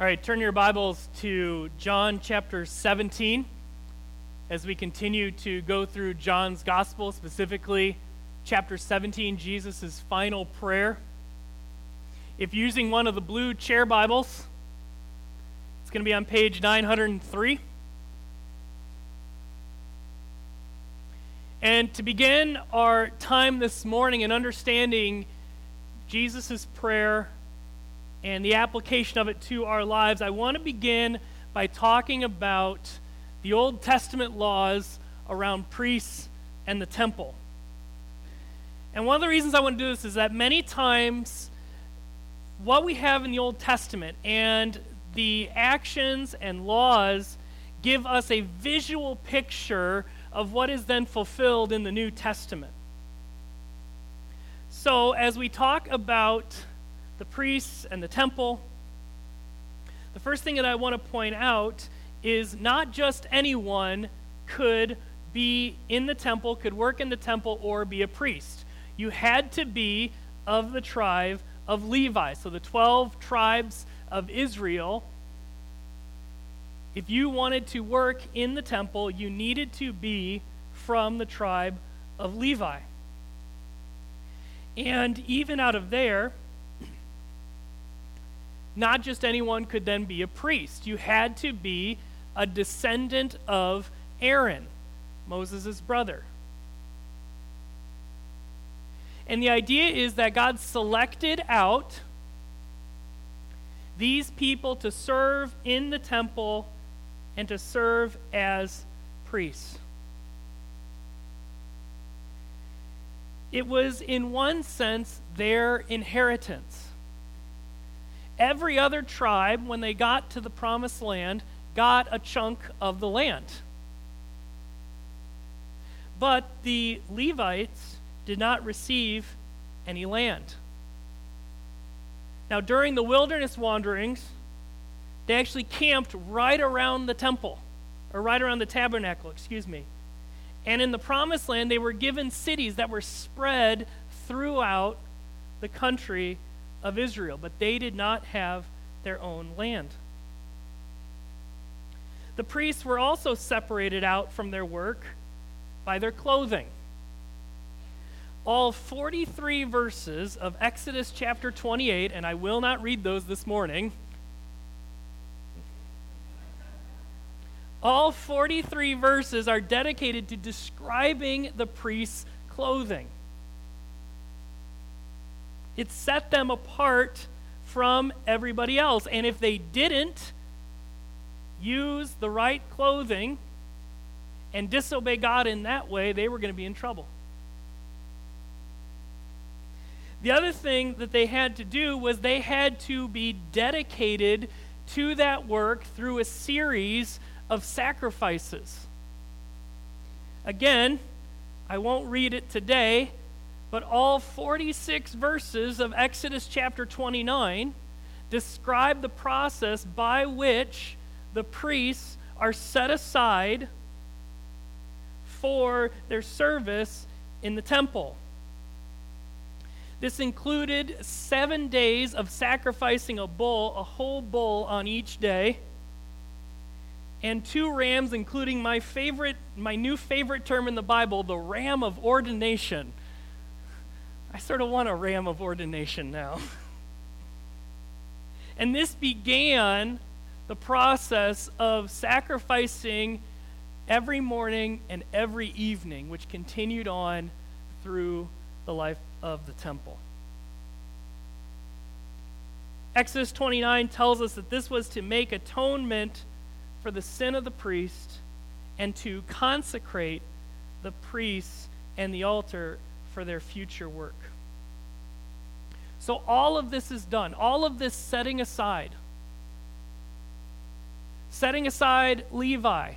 All right, turn your Bibles to John chapter 17 as we continue to go through John's gospel, specifically chapter 17, Jesus' final prayer. If using one of the blue chair Bibles, it's going to be on page 903. And to begin our time this morning in understanding Jesus' prayer and the application of it to our lives, I want to begin by talking about the Old Testament laws around priests and the temple. And one of the reasons I want to do this is that many times what we have in the Old Testament and the actions and laws give us a visual picture of what is then fulfilled in the New Testament. So, as we talk about the priests and the temple, the first thing that I want to point out is not just anyone could be in the temple, could work in the temple, or be a priest. You had to be of the tribe of Levi. So the 12 tribes of Israel, if you wanted to work in the temple, you needed to be from the tribe of Levi. And even out of there, not just anyone could then be a priest. You had to be a descendant of Aaron, Moses' brother. And the idea is that God selected out these people to serve in the temple and to serve as priests. It was, in one sense, their inheritance every other tribe, when they got to the promised land, got a chunk of the land. But the Levites did not receive any land. Now, during the wilderness wanderings, they actually camped right around the temple, or right around the tabernacle, excuse me. And in the promised land, they were given cities that were spread throughout the country of Israel, but they did not have their own land. The priests were also separated out from their work by their clothing. All 43 verses of Exodus chapter 28, and I will not read those this morning. All 43 verses are dedicated to describing the priest's clothing. It set them apart from everybody else. And if they didn't use the right clothing and disobey God in that way, they were going to be in trouble. The other thing that they had to do was they had to be dedicated to that work through a series of sacrifices. Again, I won't read it today, but all 46 verses of Exodus chapter 29 describe the process by which the priests are set aside for their service in the temple. This included seven days of sacrificing a bull, a whole bull on each day, and two rams, including my favorite, my new favorite term in the Bible, the ram of ordination. I sort of want a ram of ordination now. and this began the process of sacrificing every morning and every evening, which continued on through the life of the temple. Exodus 29 tells us that this was to make atonement for the sin of the priest and to consecrate the priests and the altar for their future work. So all of this is done, all of this setting aside. Setting aside Levi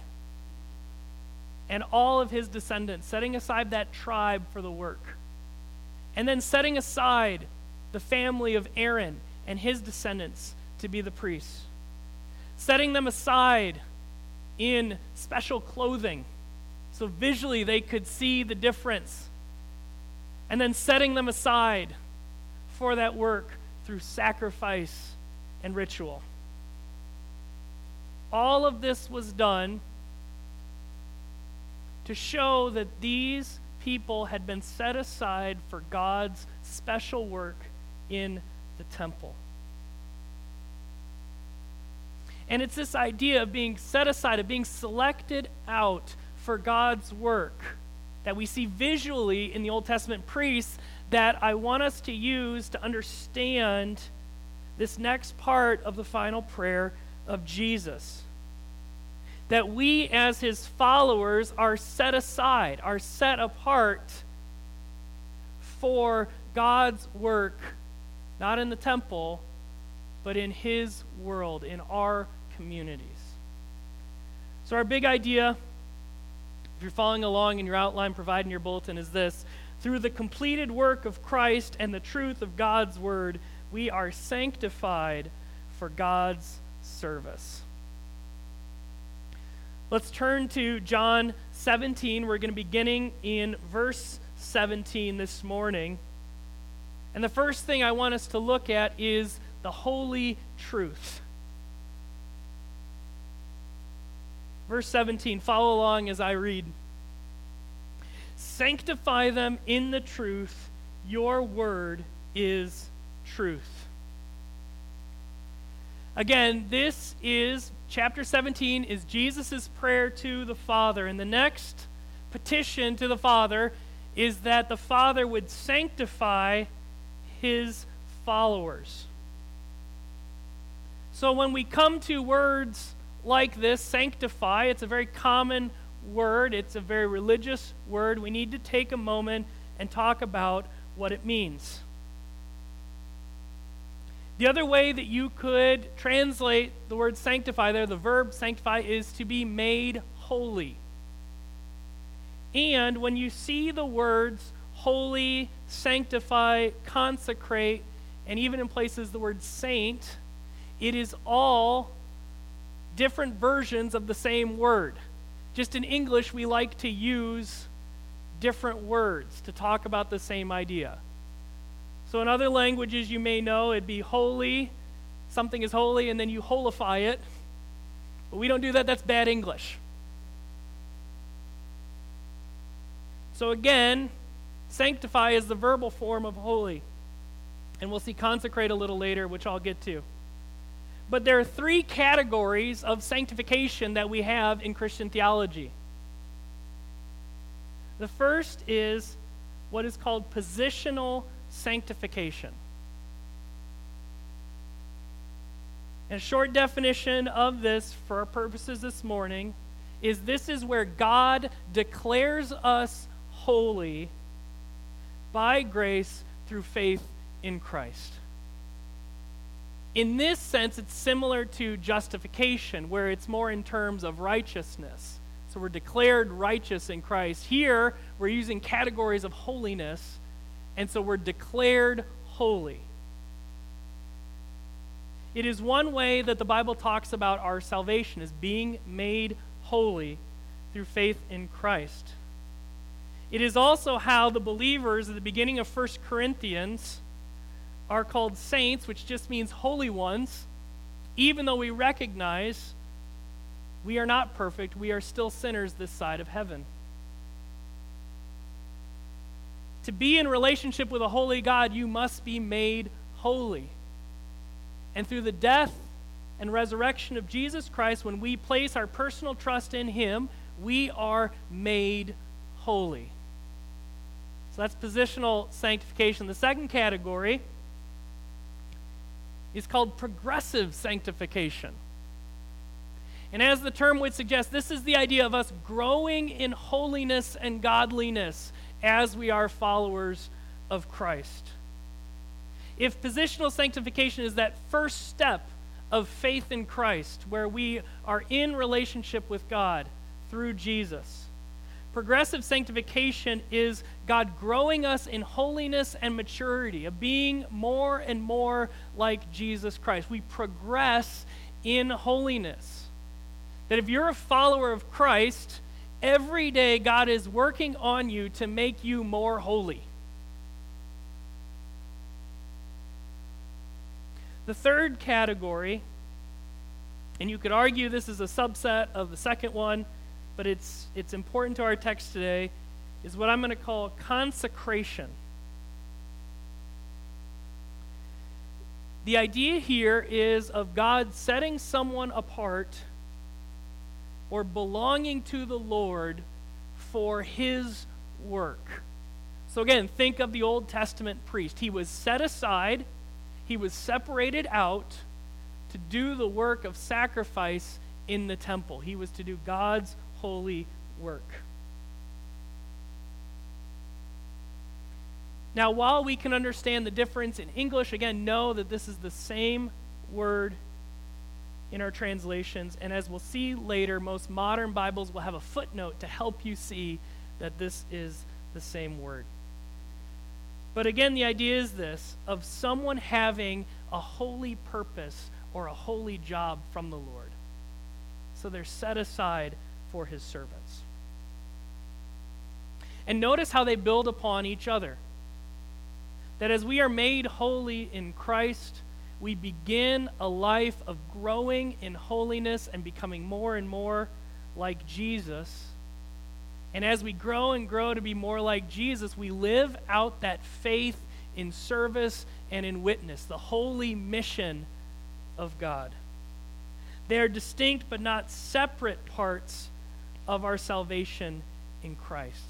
and all of his descendants, setting aside that tribe for the work. And then setting aside the family of Aaron and his descendants to be the priests. Setting them aside in special clothing so visually they could see the difference and then setting them aside for that work through sacrifice and ritual. all of this was done to show that these people had been set aside for God's special work in the temple. And it's this idea of being set aside, of being selected out for God's work that we see visually in the Old Testament priests that I want us to use to understand this next part of the final prayer of Jesus. That we, as his followers, are set aside, are set apart for God's work, not in the temple, but in his world, in our communities. So, our big idea, if you're following along in your outline providing your bulletin, is this through the completed work of Christ and the truth of God's word, we are sanctified for God's service. Let's turn to John 17. We're going to be beginning in verse 17 this morning. And the first thing I want us to look at is the holy truth. Verse 17, follow along as I read. Sanctify them in the truth. Your word is truth. Again, this is chapter 17 is Jesus' prayer to the Father. And the next petition to the Father is that the Father would sanctify his followers. So when we come to words like this, sanctify, it's a very common word, it's a very religious word. We need to take a moment and talk about what it means. The other way that you could translate the word sanctify there, the verb sanctify, is to be made holy. And when you see the words holy, sanctify, consecrate, and even in places the word saint, it is all different versions of the same word. Just in English, we like to use different words to talk about the same idea. So, in other languages, you may know it'd be holy, something is holy, and then you holify it. But we don't do that, that's bad English. So, again, sanctify is the verbal form of holy. And we'll see consecrate a little later, which I'll get to. But there are three categories of sanctification that we have in Christian theology. The first is what is called positional sanctification. And a short definition of this for our purposes this morning is this is where God declares us holy by grace through faith in Christ. In this sense, it's similar to justification, where it's more in terms of righteousness. So we're declared righteous in Christ. Here, we're using categories of holiness, and so we're declared holy. It is one way that the Bible talks about our salvation as being made holy through faith in Christ. It is also how the believers at the beginning of 1 Corinthians are called saints, which just means holy ones, even though we recognize we are not perfect, we are still sinners this side of heaven. To be in relationship with a holy God, you must be made holy. And through the death and resurrection of Jesus Christ, when we place our personal trust in Him, we are made holy. So that's positional sanctification. The second category is called progressive sanctification. And as the term would suggest, this is the idea of us growing in holiness and godliness as we are followers of Christ. If positional sanctification is that first step of faith in Christ, where we are in relationship with God through Jesus, Progressive sanctification is God growing us in holiness and maturity, of being more and more like Jesus Christ. We progress in holiness. That if you're a follower of Christ, every day God is working on you to make you more holy. The third category and you could argue this is a subset of the second one, but it's, it's important to our text today, is what I'm going to call consecration. The idea here is of God setting someone apart or belonging to the Lord for his work. So, again, think of the Old Testament priest. He was set aside, he was separated out to do the work of sacrifice in the temple. He was to do God's holy work. Now, while we can understand the difference in English, again, know that this is the same word in our translations. And as we'll see later, most modern Bibles will have a footnote to help you see that this is the same word. But again, the idea is this of someone having a holy purpose or a holy job from the Lord. So they're set aside for his servants. And notice how they build upon each other. That as we are made holy in Christ, we begin a life of growing in holiness and becoming more and more like Jesus and as we grow and grow to be more like Jesus, we live out that faith in service and in witness, the holy mission of God. They are distinct but not separate parts of our salvation in Christ.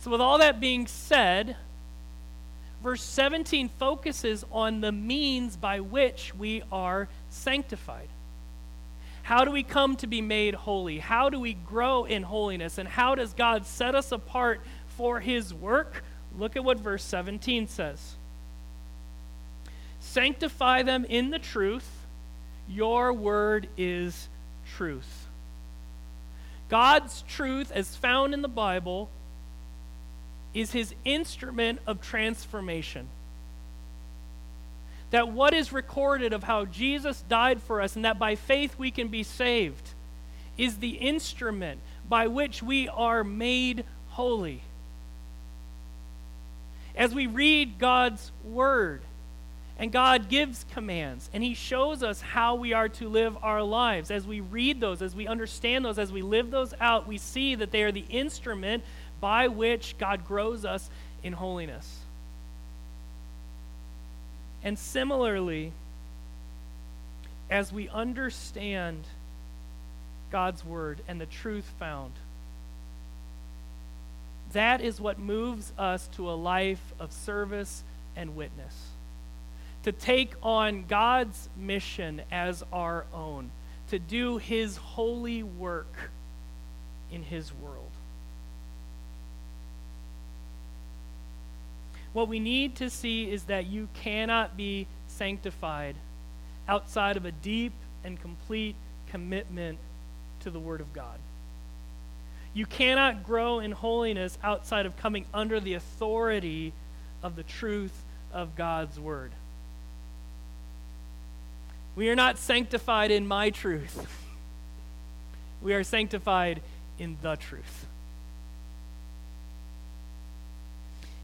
So, with all that being said, verse 17 focuses on the means by which we are sanctified. How do we come to be made holy? How do we grow in holiness? And how does God set us apart for his work? Look at what verse 17 says Sanctify them in the truth, your word is truth. God's truth, as found in the Bible, is his instrument of transformation that what is recorded of how Jesus died for us and that by faith we can be saved is the instrument by which we are made holy. As we read God's word, and God gives commands, and He shows us how we are to live our lives. As we read those, as we understand those, as we live those out, we see that they are the instrument by which God grows us in holiness. And similarly, as we understand God's word and the truth found, that is what moves us to a life of service and witness. To take on God's mission as our own, to do his holy work in his world. What we need to see is that you cannot be sanctified outside of a deep and complete commitment to the Word of God. You cannot grow in holiness outside of coming under the authority of the truth of God's Word. We are not sanctified in my truth. We are sanctified in the truth.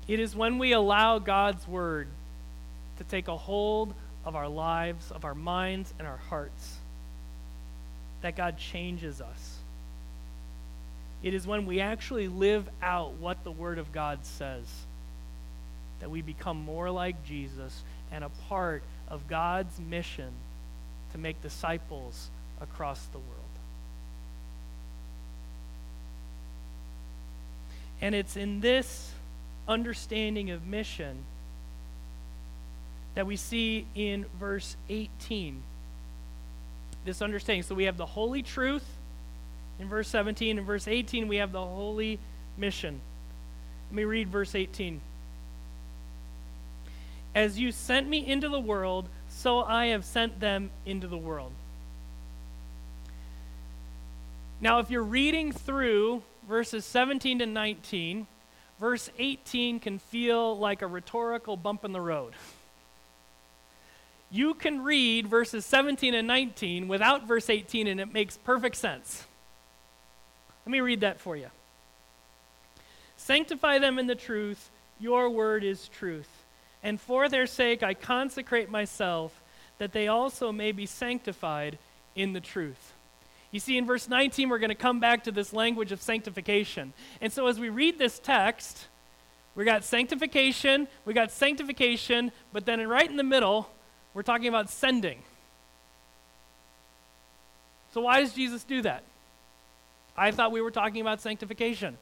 It is when we allow God's word to take a hold of our lives, of our minds, and our hearts that God changes us. It is when we actually live out what the Word of God says that we become more like Jesus and a part of God's mission to make disciples across the world. And it's in this understanding of mission that we see in verse 18. This understanding. So we have the holy truth in verse 17. In verse 18, we have the holy mission. Let me read verse 18. As you sent me into the world, so I have sent them into the world. Now, if you're reading through verses 17 to 19, verse 18 can feel like a rhetorical bump in the road. You can read verses 17 and 19 without verse 18, and it makes perfect sense. Let me read that for you. Sanctify them in the truth, your word is truth. And for their sake I consecrate myself, that they also may be sanctified in the truth. You see, in verse 19, we're going to come back to this language of sanctification. And so as we read this text, we got sanctification, we got sanctification, but then right in the middle, we're talking about sending. So why does Jesus do that? I thought we were talking about sanctification.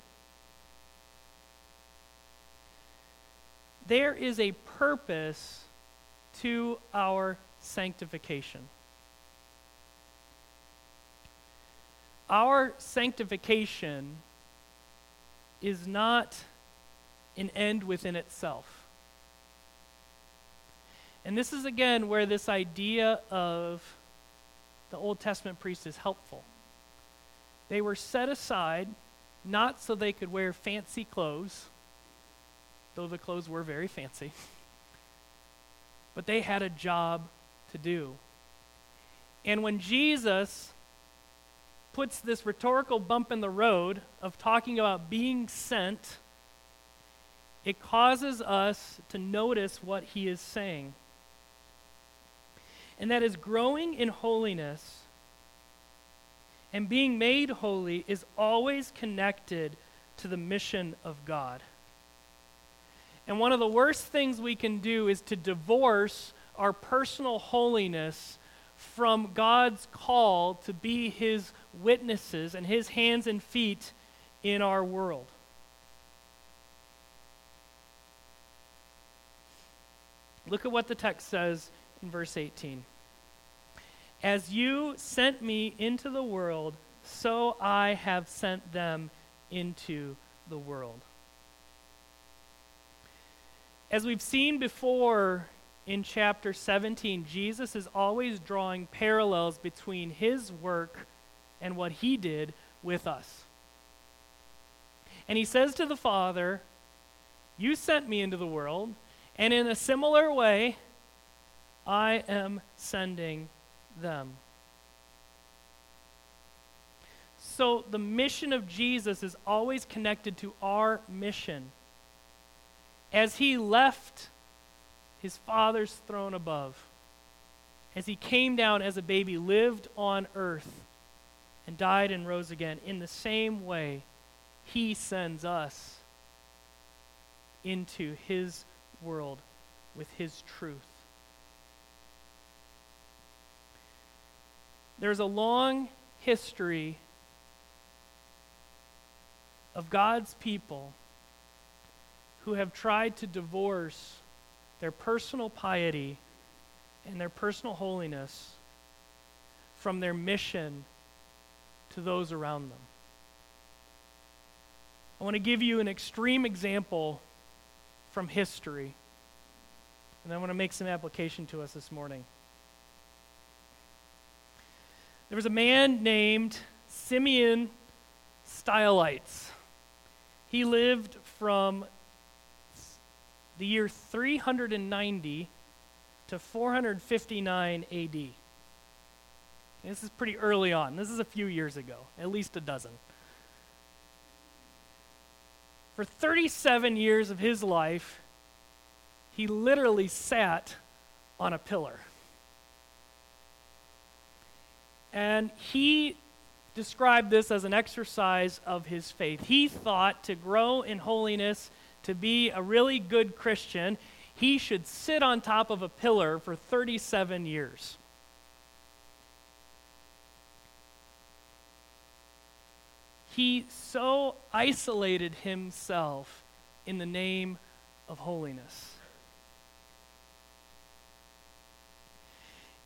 There is a purpose to our sanctification. Our sanctification is not an end within itself. And this is again where this idea of the Old Testament priest is helpful. They were set aside not so they could wear fancy clothes, though the clothes were very fancy, but they had a job to do. And when Jesus puts this rhetorical bump in the road of talking about being sent, it causes us to notice what he is saying. And that is growing in holiness and being made holy is always connected to the mission of God. And one of the worst things we can do is to divorce our personal holiness from God's call to be his witnesses and his hands and feet in our world. Look at what the text says in verse 18. As you sent me into the world, so I have sent them into the world. As we've seen before in chapter 17, Jesus is always drawing parallels between his work and what he did with us. And he says to the Father, You sent me into the world, and in a similar way, I am sending them. So the mission of Jesus is always connected to our mission. As he left his Father's throne above, as he came down as a baby, lived on earth, and died and rose again, in the same way, he sends us into his world with his truth. There's a long history of God's people who have tried to divorce their personal piety and their personal holiness from their mission to those around them. I want to give you an extreme example from history, and I want to make some application to us this morning. There was a man named Simeon Stylites. He lived from the year 390 to 459 AD. This is pretty early on. This is a few years ago, at least a dozen. For 37 years of his life, he literally sat on a pillar. And he described this as an exercise of his faith. He thought to grow in holiness, to be a really good Christian, he should sit on top of a pillar for 37 years. He so isolated himself in the name of holiness.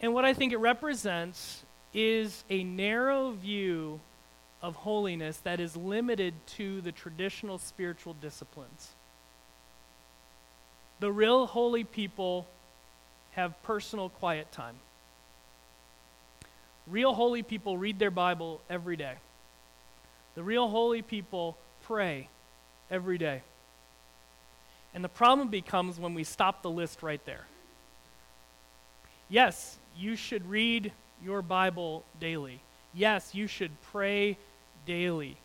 And what I think it represents is a narrow view of holiness that is limited to the traditional spiritual disciplines. The real holy people have personal quiet time. Real holy people read their Bible every day. The real holy people pray every day. And the problem becomes when we stop the list right there. Yes, you should read your Bible daily. Yes, you should pray daily.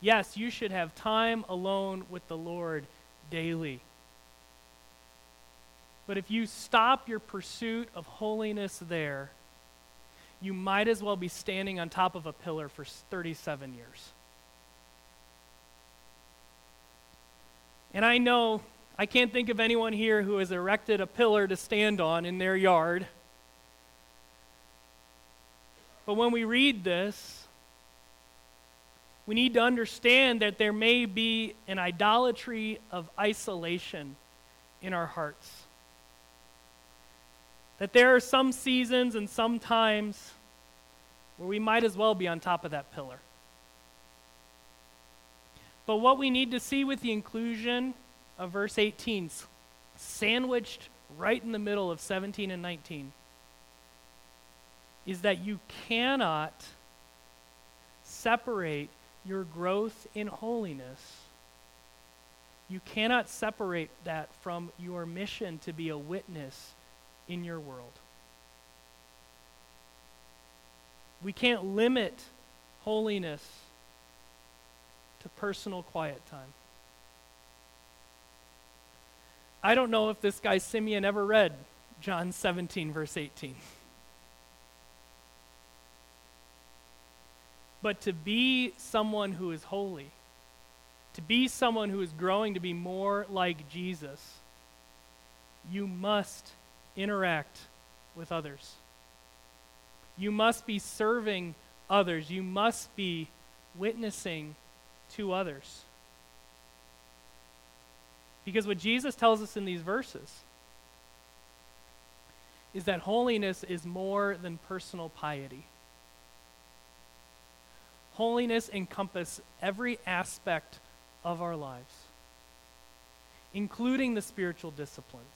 Yes, you should have time alone with the Lord daily. But if you stop your pursuit of holiness there, you might as well be standing on top of a pillar for 37 years. And I know, I can't think of anyone here who has erected a pillar to stand on in their yard. But when we read this, we need to understand that there may be an idolatry of isolation in our hearts. That there are some seasons and some times where we might as well be on top of that pillar. But what we need to see with the inclusion of verse 18, sandwiched right in the middle of 17 and 19, is that you cannot separate your growth in holiness. You cannot separate that from your mission to be a witness in your world. We can't limit holiness to personal quiet time. I don't know if this guy Simeon ever read John 17, verse 18. But to be someone who is holy, to be someone who is growing to be more like Jesus, you must interact with others. You must be serving others. You must be witnessing to others. Because what Jesus tells us in these verses is that holiness is more than personal piety. Holiness encompasses every aspect of our lives, including the spiritual disciplines.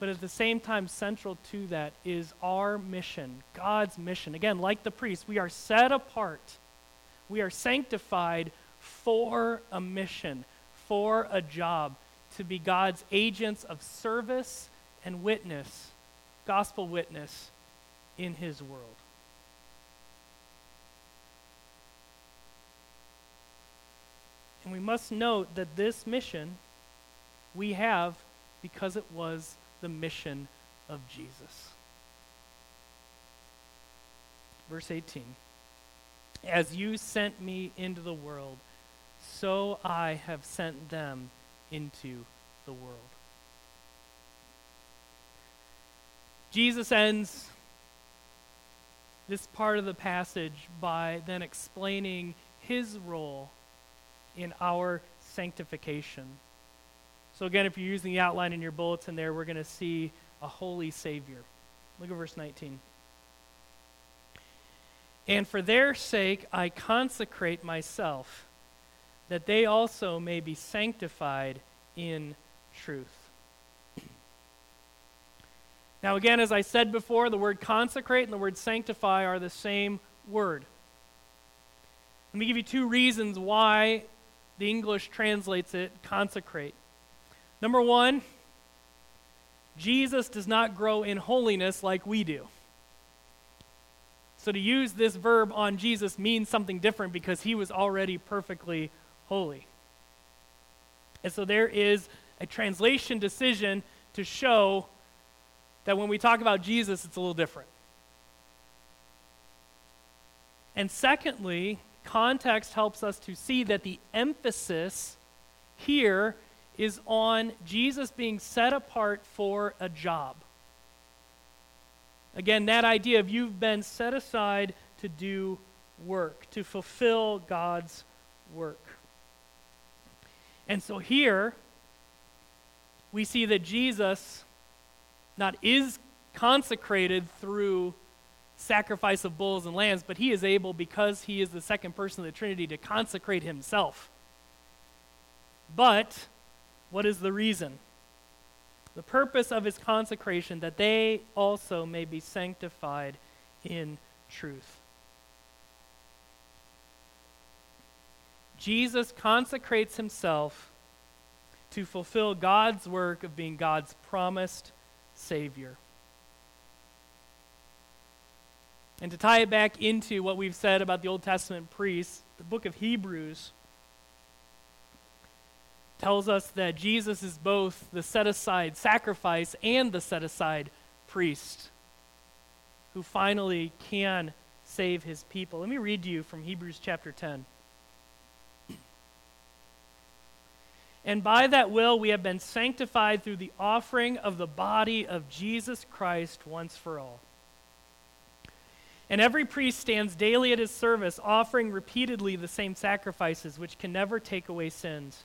But at the same time, central to that is our mission, God's mission. Again, like the priest, we are set apart, we are sanctified for a mission, for a job, to be God's agents of service and witness, gospel witness in His world. And we must note that this mission we have because it was the mission of Jesus. Verse 18 As you sent me into the world, so I have sent them into the world. Jesus ends this part of the passage by then explaining his role in our sanctification. So, again, if you're using the outline in your bulletin there, we're going to see a holy Savior. Look at verse 19. And for their sake I consecrate myself, that they also may be sanctified in truth. Now, again, as I said before, the word consecrate and the word sanctify are the same word. Let me give you two reasons why the English translates it consecrate. Number one, Jesus does not grow in holiness like we do. So to use this verb on Jesus means something different because he was already perfectly holy. And so there is a translation decision to show that when we talk about Jesus, it's a little different. And secondly, context helps us to see that the emphasis here is on Jesus being set apart for a job. Again, that idea of you've been set aside to do work, to fulfill God's work. And so here, we see that Jesus not is consecrated through sacrifice of bulls and lambs, but he is able, because he is the second person of the Trinity, to consecrate himself. But what is the reason? The purpose of his consecration, that they also may be sanctified in truth. Jesus consecrates himself to fulfill God's work of being God's promised Savior. And to tie it back into what we've said about the Old Testament priests, the book of Hebrews tells us that Jesus is both the set aside sacrifice and the set aside priest who finally can save his people. Let me read to you from Hebrews chapter 10. And by that will we have been sanctified through the offering of the body of Jesus Christ once for all. And every priest stands daily at his service, offering repeatedly the same sacrifices, which can never take away sins.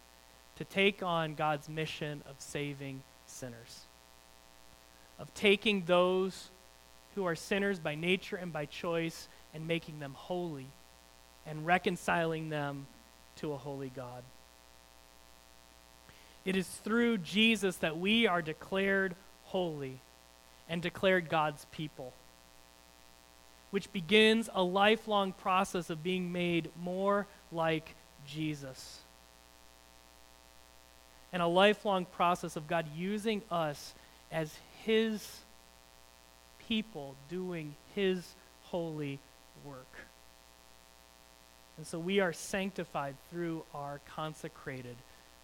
to take on God's mission of saving sinners, of taking those who are sinners by nature and by choice and making them holy and reconciling them to a holy God. It is through Jesus that we are declared holy and declared God's people which begins a lifelong process of being made more like Jesus. And a lifelong process of God using us as His people doing His holy work. And so we are sanctified through our consecrated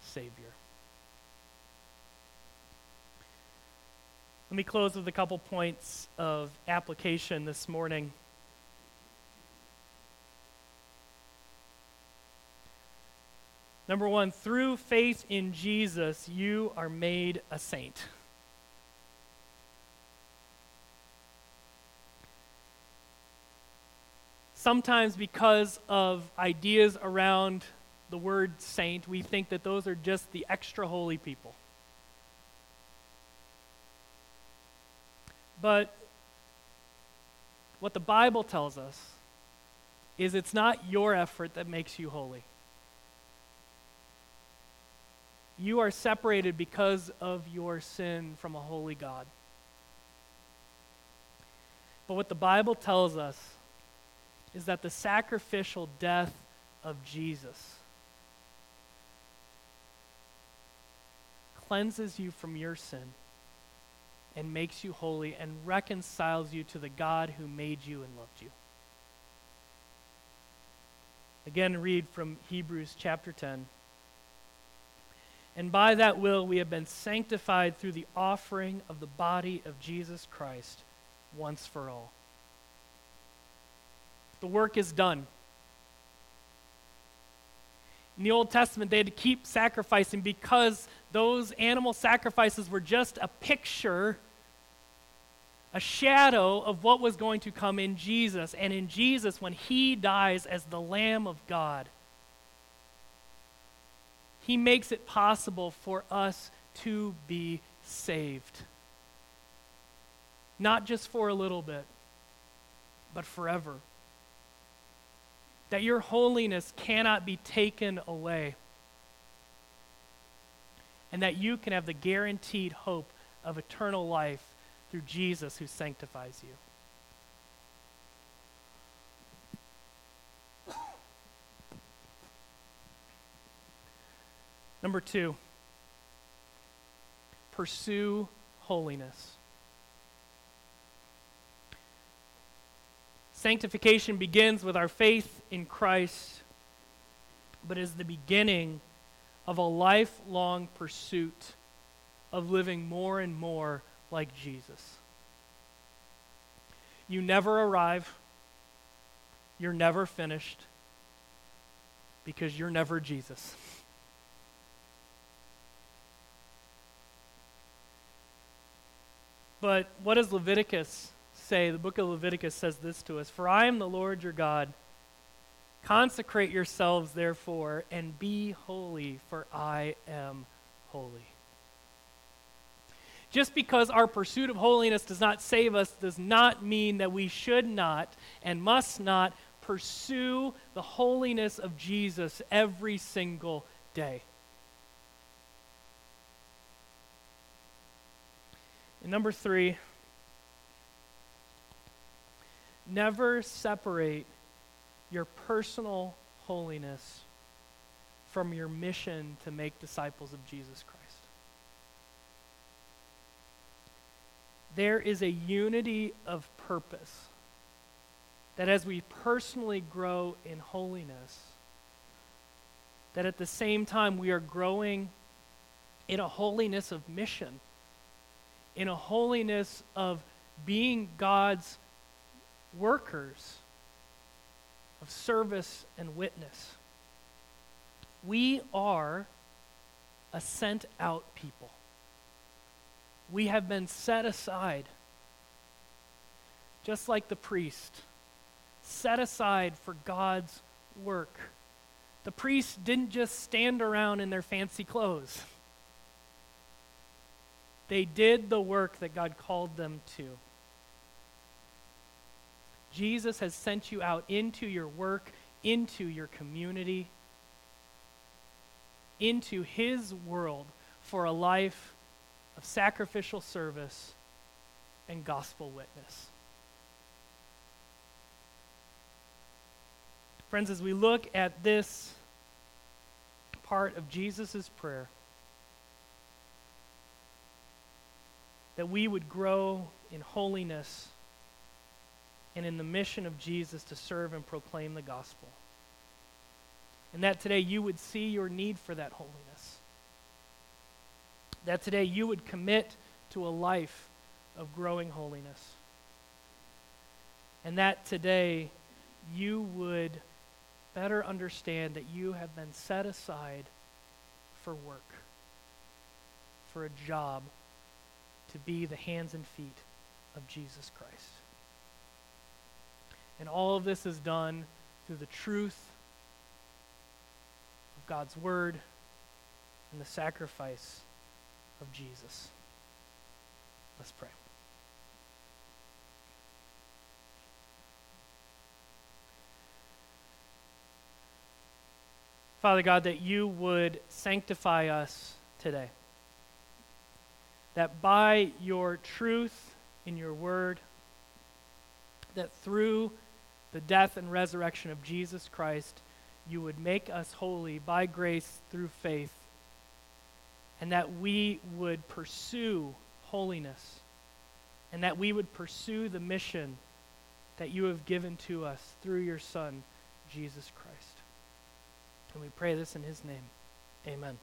Savior. Let me close with a couple points of application this morning. Number one, through faith in Jesus, you are made a saint. Sometimes, because of ideas around the word saint, we think that those are just the extra holy people. But what the Bible tells us is it's not your effort that makes you holy. You are separated because of your sin from a holy God. But what the Bible tells us is that the sacrificial death of Jesus cleanses you from your sin and makes you holy and reconciles you to the God who made you and loved you. Again, read from Hebrews chapter 10. And by that will we have been sanctified through the offering of the body of Jesus Christ once for all. The work is done. In the Old Testament, they had to keep sacrificing because those animal sacrifices were just a picture a shadow of what was going to come in Jesus. And in Jesus, when he dies as the Lamb of God, he makes it possible for us to be saved. Not just for a little bit, but forever. That your holiness cannot be taken away. And that you can have the guaranteed hope of eternal life through Jesus who sanctifies you. Number two, pursue holiness. Sanctification begins with our faith in Christ, but is the beginning of a lifelong pursuit of living more and more like Jesus. You never arrive, you're never finished, because you're never Jesus. But what does Leviticus say? The book of Leviticus says this to us For I am the Lord your God. Consecrate yourselves, therefore, and be holy, for I am holy. Just because our pursuit of holiness does not save us does not mean that we should not and must not pursue the holiness of Jesus every single day. Number three, never separate your personal holiness from your mission to make disciples of Jesus Christ. There is a unity of purpose that as we personally grow in holiness, that at the same time we are growing in a holiness of mission, in a holiness of being God's workers of service and witness. We are a sent out people. We have been set aside, just like the priest, set aside for God's work. The priests didn't just stand around in their fancy clothes. They did the work that God called them to. Jesus has sent you out into your work, into your community, into his world for a life of sacrificial service and gospel witness. Friends, as we look at this part of Jesus' prayer, that we would grow in holiness and in the mission of Jesus to serve and proclaim the gospel. And that today you would see your need for that holiness. That today you would commit to a life of growing holiness. And that today you would better understand that you have been set aside for work, for a job, to be the hands and feet of Jesus Christ. And all of this is done through the truth of God's Word and the sacrifice of Jesus. Let's pray. Father God, that you would sanctify us today. That by your truth in your word, that through the death and resurrection of Jesus Christ, you would make us holy by grace through faith, and that we would pursue holiness, and that we would pursue the mission that you have given to us through your Son, Jesus Christ. And we pray this in his name. Amen.